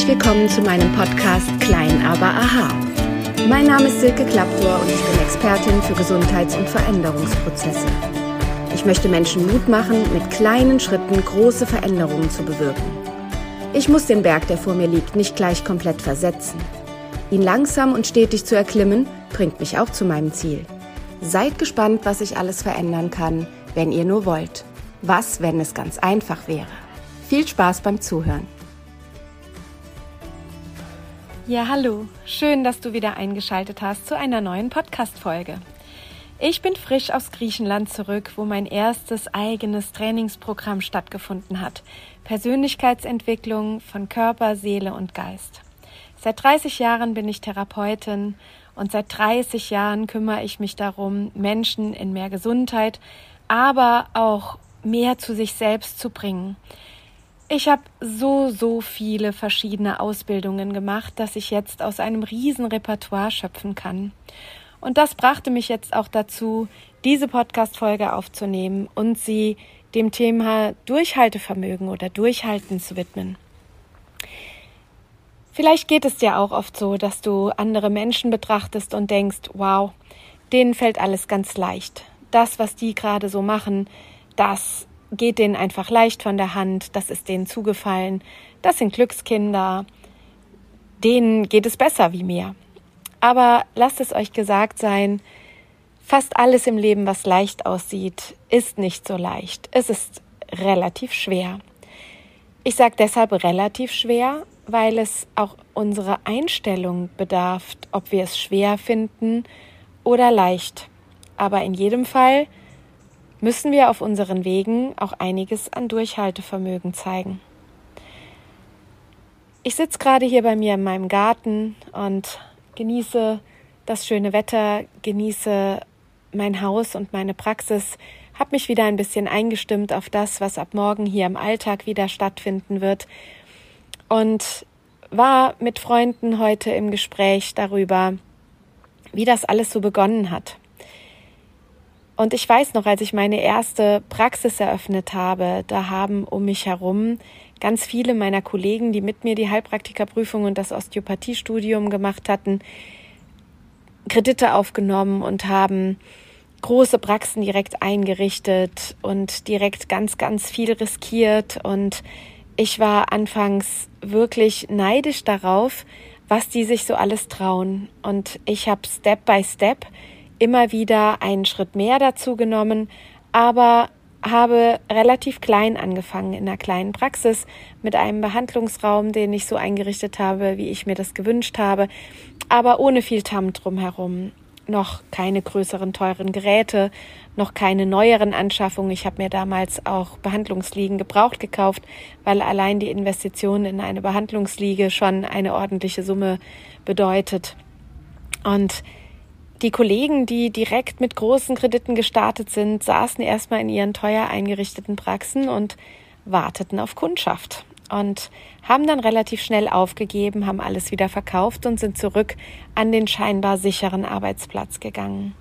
Herzlich willkommen zu meinem Podcast Klein aber Aha. Mein Name ist Silke Klapur und ich bin Expertin für Gesundheits- und Veränderungsprozesse. Ich möchte Menschen Mut machen, mit kleinen Schritten große Veränderungen zu bewirken. Ich muss den Berg, der vor mir liegt, nicht gleich komplett versetzen. Ihn langsam und stetig zu erklimmen, bringt mich auch zu meinem Ziel. Seid gespannt, was ich alles verändern kann, wenn ihr nur wollt. Was, wenn es ganz einfach wäre? Viel Spaß beim Zuhören. Ja, hallo. Schön, dass du wieder eingeschaltet hast zu einer neuen Podcast-Folge. Ich bin frisch aus Griechenland zurück, wo mein erstes eigenes Trainingsprogramm stattgefunden hat. Persönlichkeitsentwicklung von Körper, Seele und Geist. Seit 30 Jahren bin ich Therapeutin und seit 30 Jahren kümmere ich mich darum, Menschen in mehr Gesundheit, aber auch mehr zu sich selbst zu bringen. Ich habe so, so viele verschiedene Ausbildungen gemacht, dass ich jetzt aus einem riesen Repertoire schöpfen kann. Und das brachte mich jetzt auch dazu, diese Podcast-Folge aufzunehmen und sie dem Thema Durchhaltevermögen oder Durchhalten zu widmen. Vielleicht geht es dir auch oft so, dass du andere Menschen betrachtest und denkst, wow, denen fällt alles ganz leicht. Das, was die gerade so machen, das geht denen einfach leicht von der Hand, das ist denen zugefallen, das sind Glückskinder, denen geht es besser wie mir. Aber lasst es euch gesagt sein, fast alles im Leben, was leicht aussieht, ist nicht so leicht. Es ist relativ schwer. Ich sage deshalb relativ schwer, weil es auch unsere Einstellung bedarf, ob wir es schwer finden oder leicht. Aber in jedem Fall müssen wir auf unseren Wegen auch einiges an Durchhaltevermögen zeigen. Ich sitze gerade hier bei mir in meinem Garten und genieße das schöne Wetter, genieße mein Haus und meine Praxis, habe mich wieder ein bisschen eingestimmt auf das, was ab morgen hier im Alltag wieder stattfinden wird und war mit Freunden heute im Gespräch darüber, wie das alles so begonnen hat. Und ich weiß noch, als ich meine erste Praxis eröffnet habe, da haben um mich herum ganz viele meiner Kollegen, die mit mir die Heilpraktikerprüfung und das Osteopathiestudium gemacht hatten, Kredite aufgenommen und haben große Praxen direkt eingerichtet und direkt ganz, ganz viel riskiert. Und ich war anfangs wirklich neidisch darauf, was die sich so alles trauen. Und ich habe Step by Step immer wieder einen Schritt mehr dazu genommen, aber habe relativ klein angefangen in einer kleinen Praxis mit einem Behandlungsraum, den ich so eingerichtet habe, wie ich mir das gewünscht habe, aber ohne viel Tam drumherum. Noch keine größeren teuren Geräte, noch keine neueren Anschaffungen. Ich habe mir damals auch Behandlungsliegen gebraucht gekauft, weil allein die Investition in eine Behandlungsliege schon eine ordentliche Summe bedeutet. Und die Kollegen, die direkt mit großen Krediten gestartet sind, saßen erstmal in ihren teuer eingerichteten Praxen und warteten auf Kundschaft und haben dann relativ schnell aufgegeben, haben alles wieder verkauft und sind zurück an den scheinbar sicheren Arbeitsplatz gegangen.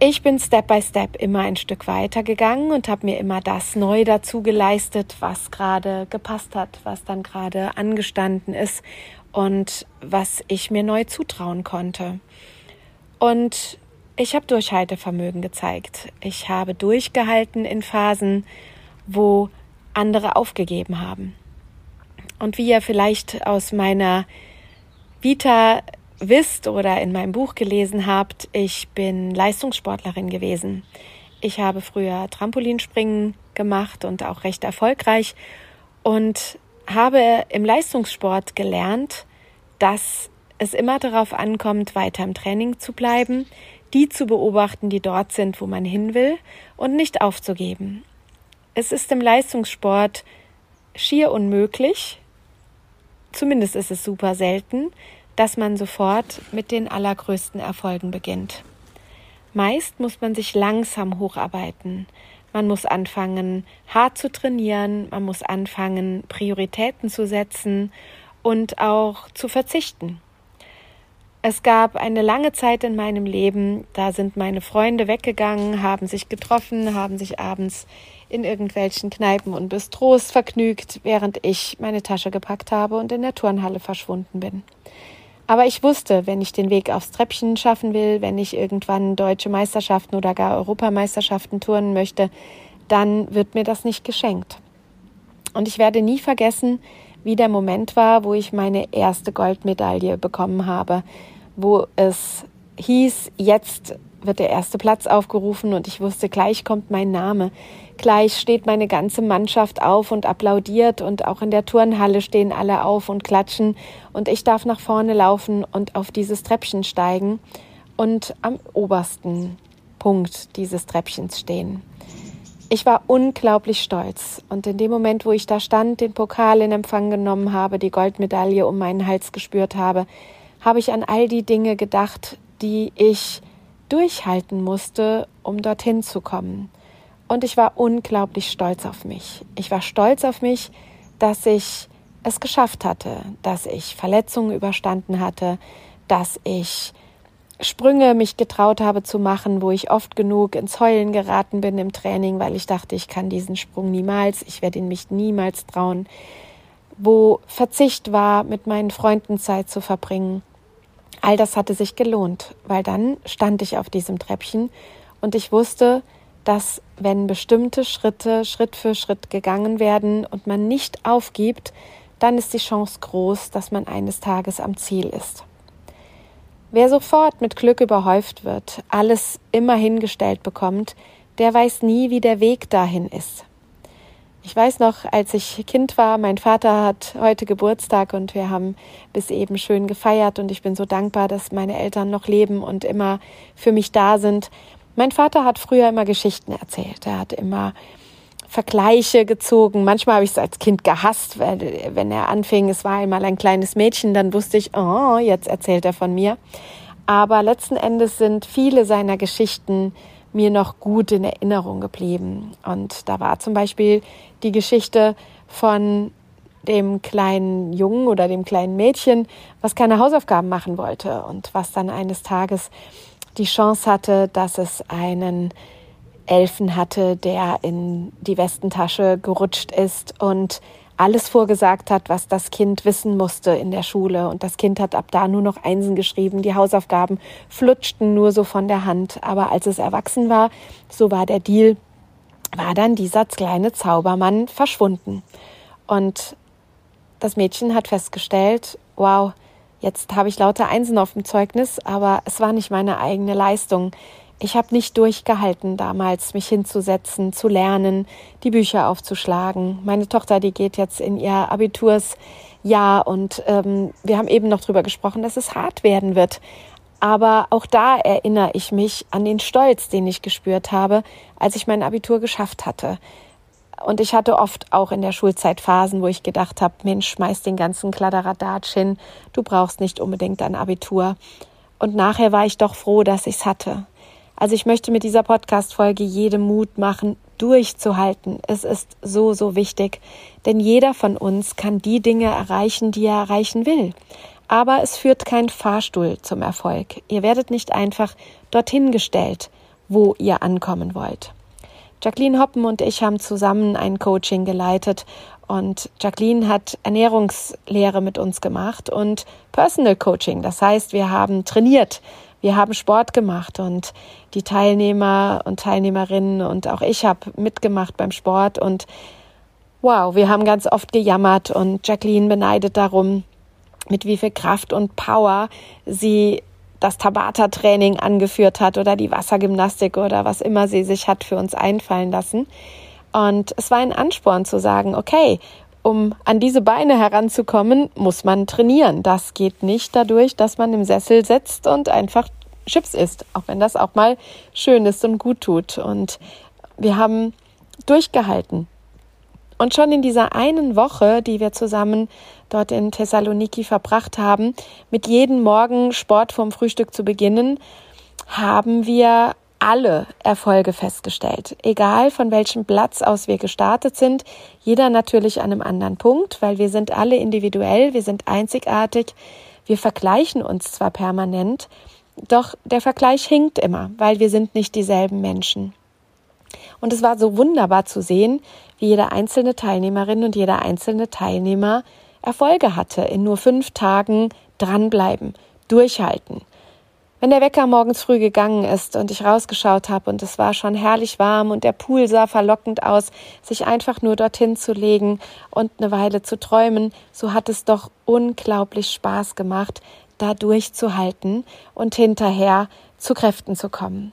Ich bin Step by Step immer ein Stück weiter gegangen und habe mir immer das neu dazu geleistet, was gerade gepasst hat, was dann gerade angestanden ist und was ich mir neu zutrauen konnte. Und ich habe Durchhaltevermögen gezeigt. Ich habe durchgehalten in Phasen, wo andere aufgegeben haben. Und wie ihr vielleicht aus meiner Vita wisst oder in meinem Buch gelesen habt, ich bin Leistungssportlerin gewesen. Ich habe früher Trampolinspringen gemacht und auch recht erfolgreich und habe im Leistungssport gelernt, dass es immer darauf ankommt, weiter im Training zu bleiben, die zu beobachten, die dort sind, wo man hin will und nicht aufzugeben. Es ist im Leistungssport schier unmöglich, zumindest ist es super selten, dass man sofort mit den allergrößten Erfolgen beginnt. Meist muss man sich langsam hocharbeiten. Man muss anfangen, hart zu trainieren, man muss anfangen, Prioritäten zu setzen und auch zu verzichten. Es gab eine lange Zeit in meinem Leben, da sind meine Freunde weggegangen, haben sich getroffen, haben sich abends in irgendwelchen Kneipen und Bistros vergnügt, während ich meine Tasche gepackt habe und in der Turnhalle verschwunden bin. Aber ich wusste, wenn ich den Weg aufs Treppchen schaffen will, wenn ich irgendwann deutsche Meisterschaften oder gar Europameisterschaften turnen möchte, dann wird mir das nicht geschenkt. Und ich werde nie vergessen, wie der Moment war, wo ich meine erste Goldmedaille bekommen habe wo es hieß, jetzt wird der erste Platz aufgerufen und ich wusste, gleich kommt mein Name. Gleich steht meine ganze Mannschaft auf und applaudiert und auch in der Turnhalle stehen alle auf und klatschen und ich darf nach vorne laufen und auf dieses Treppchen steigen und am obersten Punkt dieses Treppchens stehen. Ich war unglaublich stolz und in dem Moment, wo ich da stand, den Pokal in Empfang genommen habe, die Goldmedaille um meinen Hals gespürt habe, habe ich an all die Dinge gedacht, die ich durchhalten musste, um dorthin zu kommen. Und ich war unglaublich stolz auf mich. Ich war stolz auf mich, dass ich es geschafft hatte, dass ich Verletzungen überstanden hatte, dass ich Sprünge mich getraut habe zu machen, wo ich oft genug ins Heulen geraten bin im Training, weil ich dachte, ich kann diesen Sprung niemals, ich werde ihn mich niemals trauen, wo Verzicht war, mit meinen Freunden Zeit zu verbringen, all das hatte sich gelohnt, weil dann stand ich auf diesem Treppchen und ich wusste, dass wenn bestimmte Schritte Schritt für Schritt gegangen werden und man nicht aufgibt, dann ist die Chance groß, dass man eines Tages am Ziel ist. Wer sofort mit Glück überhäuft wird, alles immer hingestellt bekommt, der weiß nie, wie der Weg dahin ist. Ich weiß noch, als ich Kind war, mein Vater hat heute Geburtstag und wir haben bis eben schön gefeiert und ich bin so dankbar, dass meine Eltern noch leben und immer für mich da sind. Mein Vater hat früher immer Geschichten erzählt. Er hat immer Vergleiche gezogen. Manchmal habe ich es als Kind gehasst, weil, wenn er anfing, es war einmal ein kleines Mädchen, dann wusste ich, oh, jetzt erzählt er von mir. Aber letzten Endes sind viele seiner Geschichten mir noch gut in Erinnerung geblieben. Und da war zum Beispiel die Geschichte von dem kleinen Jungen oder dem kleinen Mädchen, was keine Hausaufgaben machen wollte und was dann eines Tages die Chance hatte, dass es einen Elfen hatte, der in die Westentasche gerutscht ist und alles vorgesagt hat, was das Kind wissen musste in der Schule. Und das Kind hat ab da nur noch Einsen geschrieben. Die Hausaufgaben flutschten nur so von der Hand. Aber als es erwachsen war, so war der Deal, war dann dieser kleine Zaubermann verschwunden. Und das Mädchen hat festgestellt, wow, jetzt habe ich lauter Einsen auf dem Zeugnis, aber es war nicht meine eigene Leistung. Ich habe nicht durchgehalten damals, mich hinzusetzen, zu lernen, die Bücher aufzuschlagen. Meine Tochter, die geht jetzt in ihr Abitursjahr und ähm, wir haben eben noch drüber gesprochen, dass es hart werden wird. Aber auch da erinnere ich mich an den Stolz, den ich gespürt habe, als ich mein Abitur geschafft hatte. Und ich hatte oft auch in der Schulzeit Phasen, wo ich gedacht habe, Mensch, schmeiß den ganzen Kladderadatsch hin, du brauchst nicht unbedingt ein Abitur. Und nachher war ich doch froh, dass ich es hatte. Also ich möchte mit dieser Podcast-Folge jedem Mut machen, durchzuhalten. Es ist so, so wichtig, denn jeder von uns kann die Dinge erreichen, die er erreichen will. Aber es führt kein Fahrstuhl zum Erfolg. Ihr werdet nicht einfach dorthin gestellt, wo ihr ankommen wollt. Jacqueline Hoppen und ich haben zusammen ein Coaching geleitet und Jacqueline hat Ernährungslehre mit uns gemacht und Personal Coaching. Das heißt, wir haben trainiert, wir haben Sport gemacht und die Teilnehmer und Teilnehmerinnen und auch ich habe mitgemacht beim Sport und wow, wir haben ganz oft gejammert und Jacqueline beneidet darum, mit wie viel Kraft und Power sie das Tabata-Training angeführt hat oder die Wassergymnastik oder was immer sie sich hat für uns einfallen lassen. Und es war ein Ansporn zu sagen, okay, um an diese Beine heranzukommen, muss man trainieren. Das geht nicht dadurch, dass man im Sessel sitzt und einfach Chips isst, auch wenn das auch mal schön ist und gut tut. Und wir haben durchgehalten. Und schon in dieser einen Woche, die wir zusammen dort in Thessaloniki verbracht haben, mit jedem Morgen Sport vorm Frühstück zu beginnen, haben wir alle Erfolge festgestellt. Egal von welchem Platz aus wir gestartet sind, jeder natürlich an einem anderen Punkt, weil wir sind alle individuell, wir sind einzigartig. Wir vergleichen uns zwar permanent, doch der Vergleich hinkt immer, weil wir sind nicht dieselben Menschen. Und es war so wunderbar zu sehen, wie jede einzelne Teilnehmerin und jeder einzelne Teilnehmer Erfolge hatte, in nur fünf Tagen dranbleiben, durchhalten. Wenn der Wecker morgens früh gegangen ist und ich rausgeschaut habe und es war schon herrlich warm und der Pool sah verlockend aus, sich einfach nur dorthin zu legen und eine Weile zu träumen, so hat es doch unglaublich Spaß gemacht, da durchzuhalten und hinterher zu Kräften zu kommen.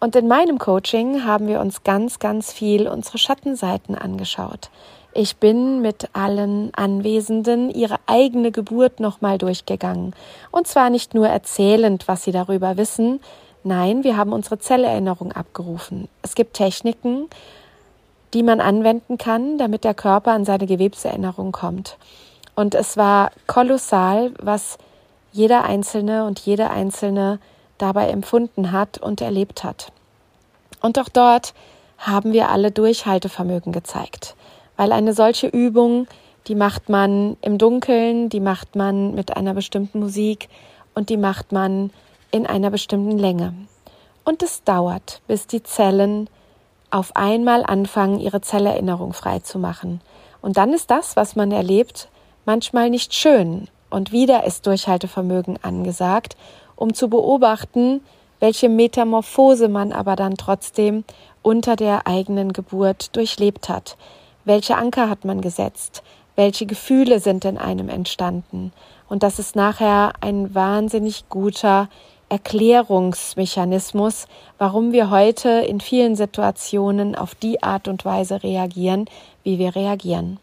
Und in meinem Coaching haben wir uns ganz, ganz viel unsere Schattenseiten angeschaut. Ich bin mit allen Anwesenden ihre eigene Geburt nochmal durchgegangen. Und zwar nicht nur erzählend, was sie darüber wissen. Nein, wir haben unsere Zellerinnerung abgerufen. Es gibt Techniken, die man anwenden kann, damit der Körper an seine Gewebserinnerung kommt. Und es war kolossal, was jeder Einzelne und jede Einzelne dabei empfunden hat und erlebt hat. Und auch dort haben wir alle Durchhaltevermögen gezeigt weil eine solche Übung, die macht man im Dunkeln, die macht man mit einer bestimmten Musik und die macht man in einer bestimmten Länge. Und es dauert, bis die Zellen auf einmal anfangen, ihre Zellerinnerung frei zu machen. Und dann ist das, was man erlebt, manchmal nicht schön. Und wieder ist Durchhaltevermögen angesagt, um zu beobachten, welche Metamorphose man aber dann trotzdem unter der eigenen Geburt durchlebt hat. Welche Anker hat man gesetzt? Welche Gefühle sind in einem entstanden? Und das ist nachher ein wahnsinnig guter Erklärungsmechanismus, warum wir heute in vielen Situationen auf die Art und Weise reagieren, wie wir reagieren.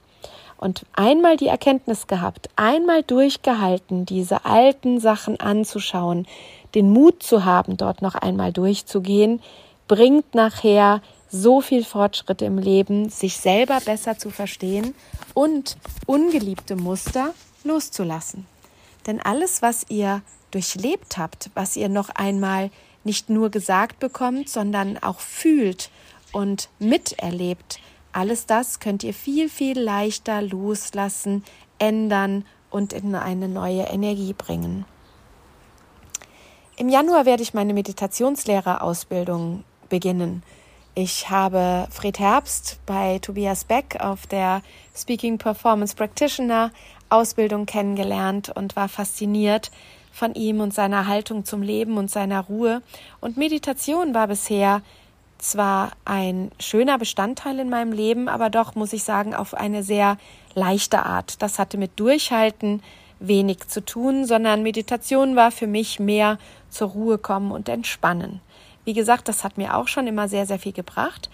Und einmal die Erkenntnis gehabt, einmal durchgehalten, diese alten Sachen anzuschauen, den Mut zu haben, dort noch einmal durchzugehen, bringt nachher so viel Fortschritt im Leben, sich selber besser zu verstehen und ungeliebte Muster loszulassen. Denn alles, was ihr durchlebt habt, was ihr noch einmal nicht nur gesagt bekommt, sondern auch fühlt und miterlebt, alles das könnt ihr viel, viel leichter loslassen, ändern und in eine neue Energie bringen. Im Januar werde ich meine Meditationslehrerausbildung beginnen. Ich habe Fred Herbst bei Tobias Beck auf der Speaking Performance Practitioner Ausbildung kennengelernt und war fasziniert von ihm und seiner Haltung zum Leben und seiner Ruhe. Und Meditation war bisher zwar ein schöner Bestandteil in meinem Leben, aber doch, muss ich sagen, auf eine sehr leichte Art. Das hatte mit Durchhalten wenig zu tun, sondern Meditation war für mich mehr zur Ruhe kommen und entspannen. Wie gesagt, das hat mir auch schon immer sehr, sehr viel gebracht.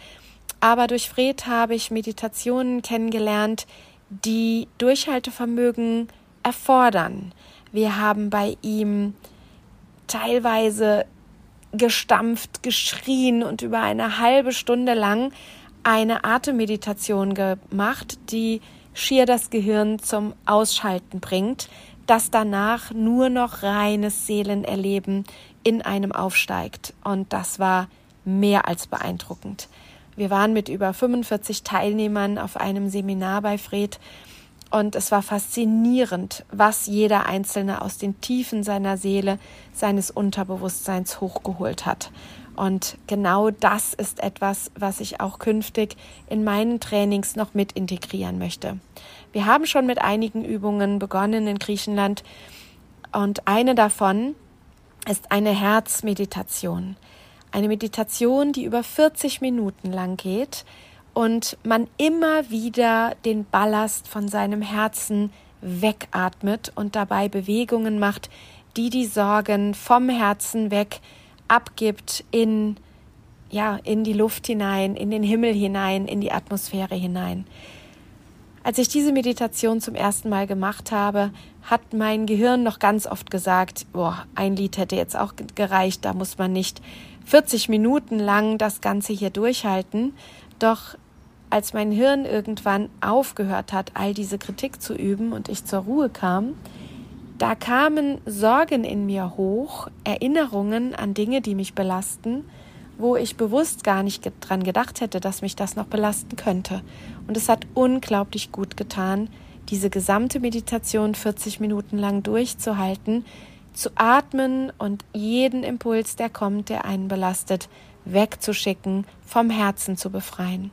Aber durch Fred habe ich Meditationen kennengelernt, die Durchhaltevermögen erfordern. Wir haben bei ihm teilweise gestampft, geschrien und über eine halbe Stunde lang eine Atemmeditation gemacht, die schier das Gehirn zum Ausschalten bringt, das danach nur noch reines Seelenerleben in einem aufsteigt. Und das war mehr als beeindruckend. Wir waren mit über 45 Teilnehmern auf einem Seminar bei Fred und es war faszinierend, was jeder Einzelne aus den Tiefen seiner Seele, seines Unterbewusstseins hochgeholt hat. Und genau das ist etwas, was ich auch künftig in meinen Trainings noch mit integrieren möchte. Wir haben schon mit einigen Übungen begonnen in Griechenland und eine davon ist eine Herzmeditation. Eine Meditation, die über 40 Minuten lang geht und man immer wieder den Ballast von seinem Herzen wegatmet und dabei Bewegungen macht, die die Sorgen vom Herzen weg abgibt in ja, in die Luft hinein, in den Himmel hinein, in die Atmosphäre hinein. Als ich diese Meditation zum ersten Mal gemacht habe, hat mein Gehirn noch ganz oft gesagt, boah, ein Lied hätte jetzt auch gereicht, da muss man nicht 40 Minuten lang das Ganze hier durchhalten. Doch als mein Hirn irgendwann aufgehört hat, all diese Kritik zu üben und ich zur Ruhe kam, da kamen Sorgen in mir hoch, Erinnerungen an Dinge, die mich belasten, wo ich bewusst gar nicht dran gedacht hätte, dass mich das noch belasten könnte. Und es hat unglaublich gut getan, diese gesamte Meditation 40 Minuten lang durchzuhalten, zu atmen und jeden Impuls, der kommt, der einen belastet, wegzuschicken, vom Herzen zu befreien.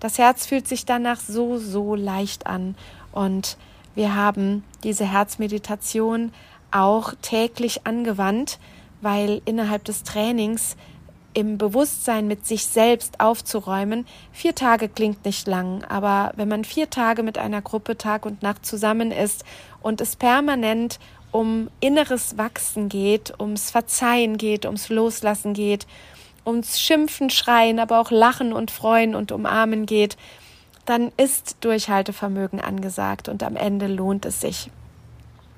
Das Herz fühlt sich danach so, so leicht an und wir haben diese Herzmeditation auch täglich angewandt, weil innerhalb des Trainings im Bewusstsein mit sich selbst aufzuräumen. Vier Tage klingt nicht lang, aber wenn man vier Tage mit einer Gruppe Tag und Nacht zusammen ist und es permanent um inneres Wachsen geht, ums Verzeihen geht, ums Loslassen geht, ums Schimpfen, Schreien, aber auch Lachen und Freuen und Umarmen geht, dann ist Durchhaltevermögen angesagt und am Ende lohnt es sich.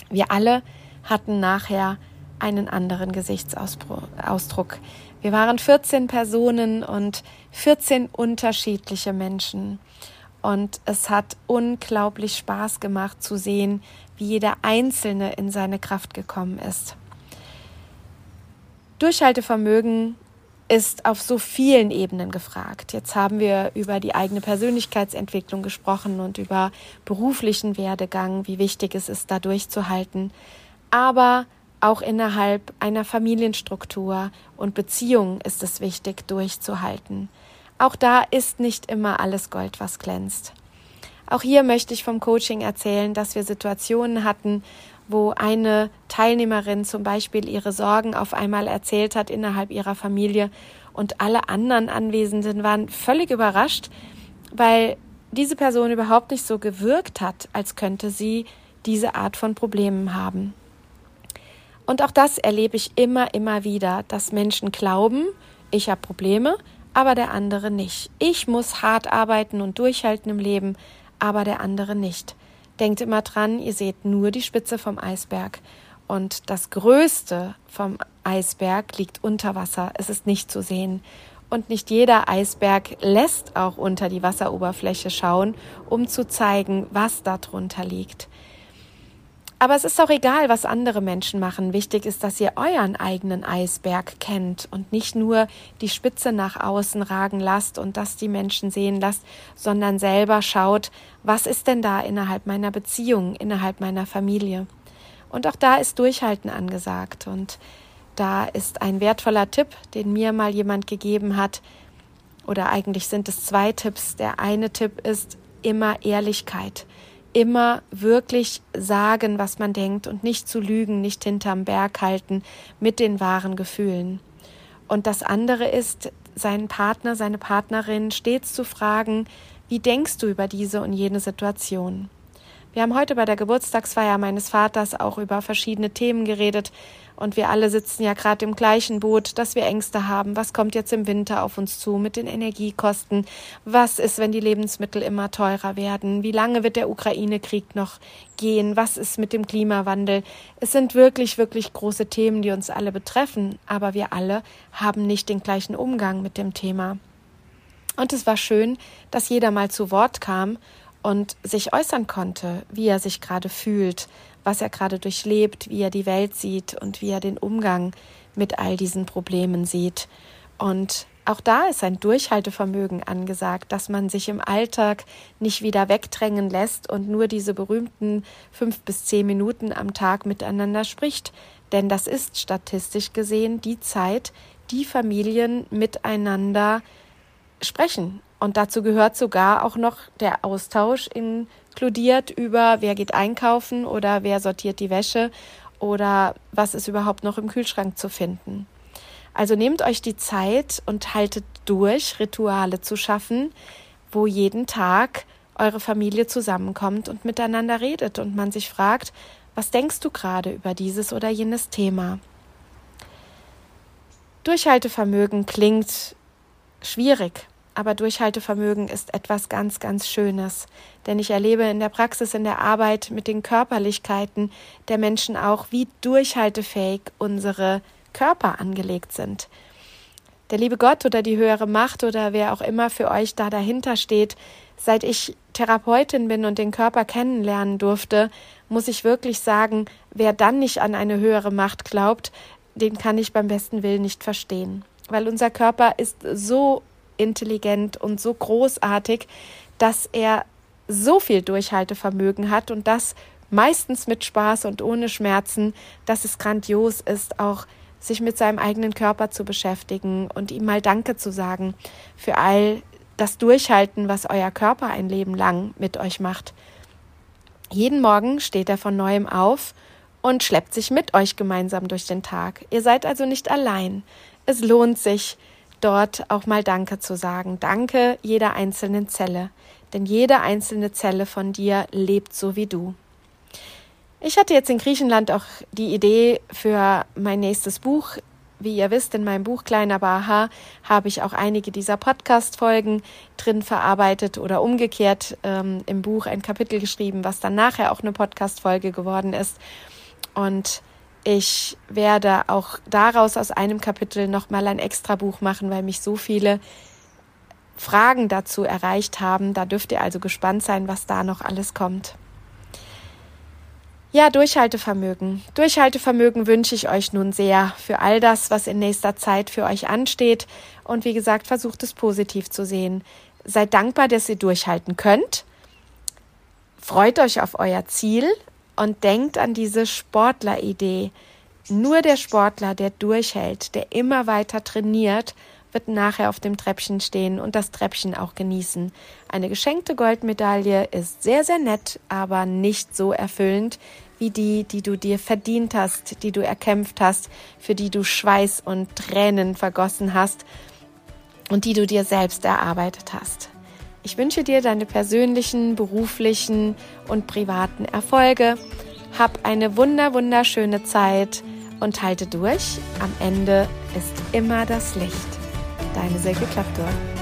Wir alle hatten nachher einen anderen Gesichtsausdruck. Wir waren 14 Personen und 14 unterschiedliche Menschen. Und es hat unglaublich Spaß gemacht zu sehen, wie jeder Einzelne in seine Kraft gekommen ist. Durchhaltevermögen ist auf so vielen Ebenen gefragt. Jetzt haben wir über die eigene Persönlichkeitsentwicklung gesprochen und über beruflichen Werdegang, wie wichtig es ist, da durchzuhalten. Aber auch innerhalb einer Familienstruktur und Beziehung ist es wichtig, durchzuhalten. Auch da ist nicht immer alles Gold, was glänzt. Auch hier möchte ich vom Coaching erzählen, dass wir Situationen hatten, wo eine Teilnehmerin zum Beispiel ihre Sorgen auf einmal erzählt hat innerhalb ihrer Familie und alle anderen Anwesenden waren völlig überrascht, weil diese Person überhaupt nicht so gewirkt hat, als könnte sie diese Art von Problemen haben. Und auch das erlebe ich immer, immer wieder, dass Menschen glauben, ich habe Probleme, aber der andere nicht. Ich muss hart arbeiten und durchhalten im Leben, aber der andere nicht. Denkt immer dran, ihr seht nur die Spitze vom Eisberg. Und das Größte vom Eisberg liegt unter Wasser. Es ist nicht zu sehen. Und nicht jeder Eisberg lässt auch unter die Wasseroberfläche schauen, um zu zeigen, was darunter liegt. Aber es ist auch egal, was andere Menschen machen. Wichtig ist, dass ihr euren eigenen Eisberg kennt und nicht nur die Spitze nach außen ragen lasst und das die Menschen sehen lasst, sondern selber schaut, was ist denn da innerhalb meiner Beziehung, innerhalb meiner Familie. Und auch da ist Durchhalten angesagt. Und da ist ein wertvoller Tipp, den mir mal jemand gegeben hat. Oder eigentlich sind es zwei Tipps. Der eine Tipp ist immer Ehrlichkeit immer wirklich sagen, was man denkt und nicht zu lügen, nicht hinterm Berg halten mit den wahren Gefühlen. Und das andere ist, seinen Partner, seine Partnerin stets zu fragen, wie denkst du über diese und jene Situation? Wir haben heute bei der Geburtstagsfeier meines Vaters auch über verschiedene Themen geredet, und wir alle sitzen ja gerade im gleichen Boot, dass wir Ängste haben. Was kommt jetzt im Winter auf uns zu mit den Energiekosten? Was ist, wenn die Lebensmittel immer teurer werden? Wie lange wird der Ukraine-Krieg noch gehen? Was ist mit dem Klimawandel? Es sind wirklich, wirklich große Themen, die uns alle betreffen, aber wir alle haben nicht den gleichen Umgang mit dem Thema. Und es war schön, dass jeder mal zu Wort kam und sich äußern konnte, wie er sich gerade fühlt, was er gerade durchlebt, wie er die Welt sieht und wie er den Umgang mit all diesen Problemen sieht. Und auch da ist ein Durchhaltevermögen angesagt, dass man sich im Alltag nicht wieder wegdrängen lässt und nur diese berühmten fünf bis zehn Minuten am Tag miteinander spricht. Denn das ist statistisch gesehen die Zeit, die Familien miteinander sprechen. Und dazu gehört sogar auch noch der Austausch inkludiert über, wer geht einkaufen oder wer sortiert die Wäsche oder was ist überhaupt noch im Kühlschrank zu finden. Also nehmt euch die Zeit und haltet durch, Rituale zu schaffen, wo jeden Tag eure Familie zusammenkommt und miteinander redet und man sich fragt, was denkst du gerade über dieses oder jenes Thema? Durchhaltevermögen klingt schwierig, aber Durchhaltevermögen ist etwas ganz, ganz Schönes. Denn ich erlebe in der Praxis, in der Arbeit mit den Körperlichkeiten der Menschen auch, wie durchhaltefähig unsere Körper angelegt sind. Der liebe Gott oder die höhere Macht oder wer auch immer für euch da dahinter steht, seit ich Therapeutin bin und den Körper kennenlernen durfte, muss ich wirklich sagen, wer dann nicht an eine höhere Macht glaubt, den kann ich beim besten Willen nicht verstehen. Weil unser Körper ist so intelligent und so großartig, dass er so viel Durchhaltevermögen hat und das meistens mit Spaß und ohne Schmerzen, dass es grandios ist, auch sich mit seinem eigenen Körper zu beschäftigen und ihm mal Danke zu sagen für all das Durchhalten, was euer Körper ein Leben lang mit euch macht. Jeden Morgen steht er von neuem auf und schleppt sich mit euch gemeinsam durch den Tag. Ihr seid also nicht allein. Es lohnt sich, dort auch mal Danke zu sagen. Danke jeder einzelnen Zelle. Denn jede einzelne Zelle von dir lebt so wie du. Ich hatte jetzt in Griechenland auch die Idee für mein nächstes Buch. Wie ihr wisst, in meinem Buch Kleiner Baha habe ich auch einige dieser Podcast-Folgen drin verarbeitet oder umgekehrt ähm, im Buch ein Kapitel geschrieben, was dann nachher auch eine Podcast-Folge geworden ist. Und ich werde auch daraus aus einem Kapitel nochmal ein extra Buch machen, weil mich so viele Fragen dazu erreicht haben. Da dürft ihr also gespannt sein, was da noch alles kommt. Ja, Durchhaltevermögen. Durchhaltevermögen wünsche ich euch nun sehr für all das, was in nächster Zeit für euch ansteht. Und wie gesagt, versucht es positiv zu sehen. Seid dankbar, dass ihr durchhalten könnt. Freut euch auf euer Ziel und denkt an diese Sportleridee. Nur der Sportler, der durchhält, der immer weiter trainiert, wird nachher auf dem Treppchen stehen und das Treppchen auch genießen. Eine geschenkte Goldmedaille ist sehr, sehr nett, aber nicht so erfüllend wie die, die du dir verdient hast, die du erkämpft hast, für die du Schweiß und Tränen vergossen hast und die du dir selbst erarbeitet hast. Ich wünsche dir deine persönlichen, beruflichen und privaten Erfolge. Hab eine wunder, wunderschöne Zeit und halte durch. Am Ende ist immer das Licht. Deine Silke Klappdorf.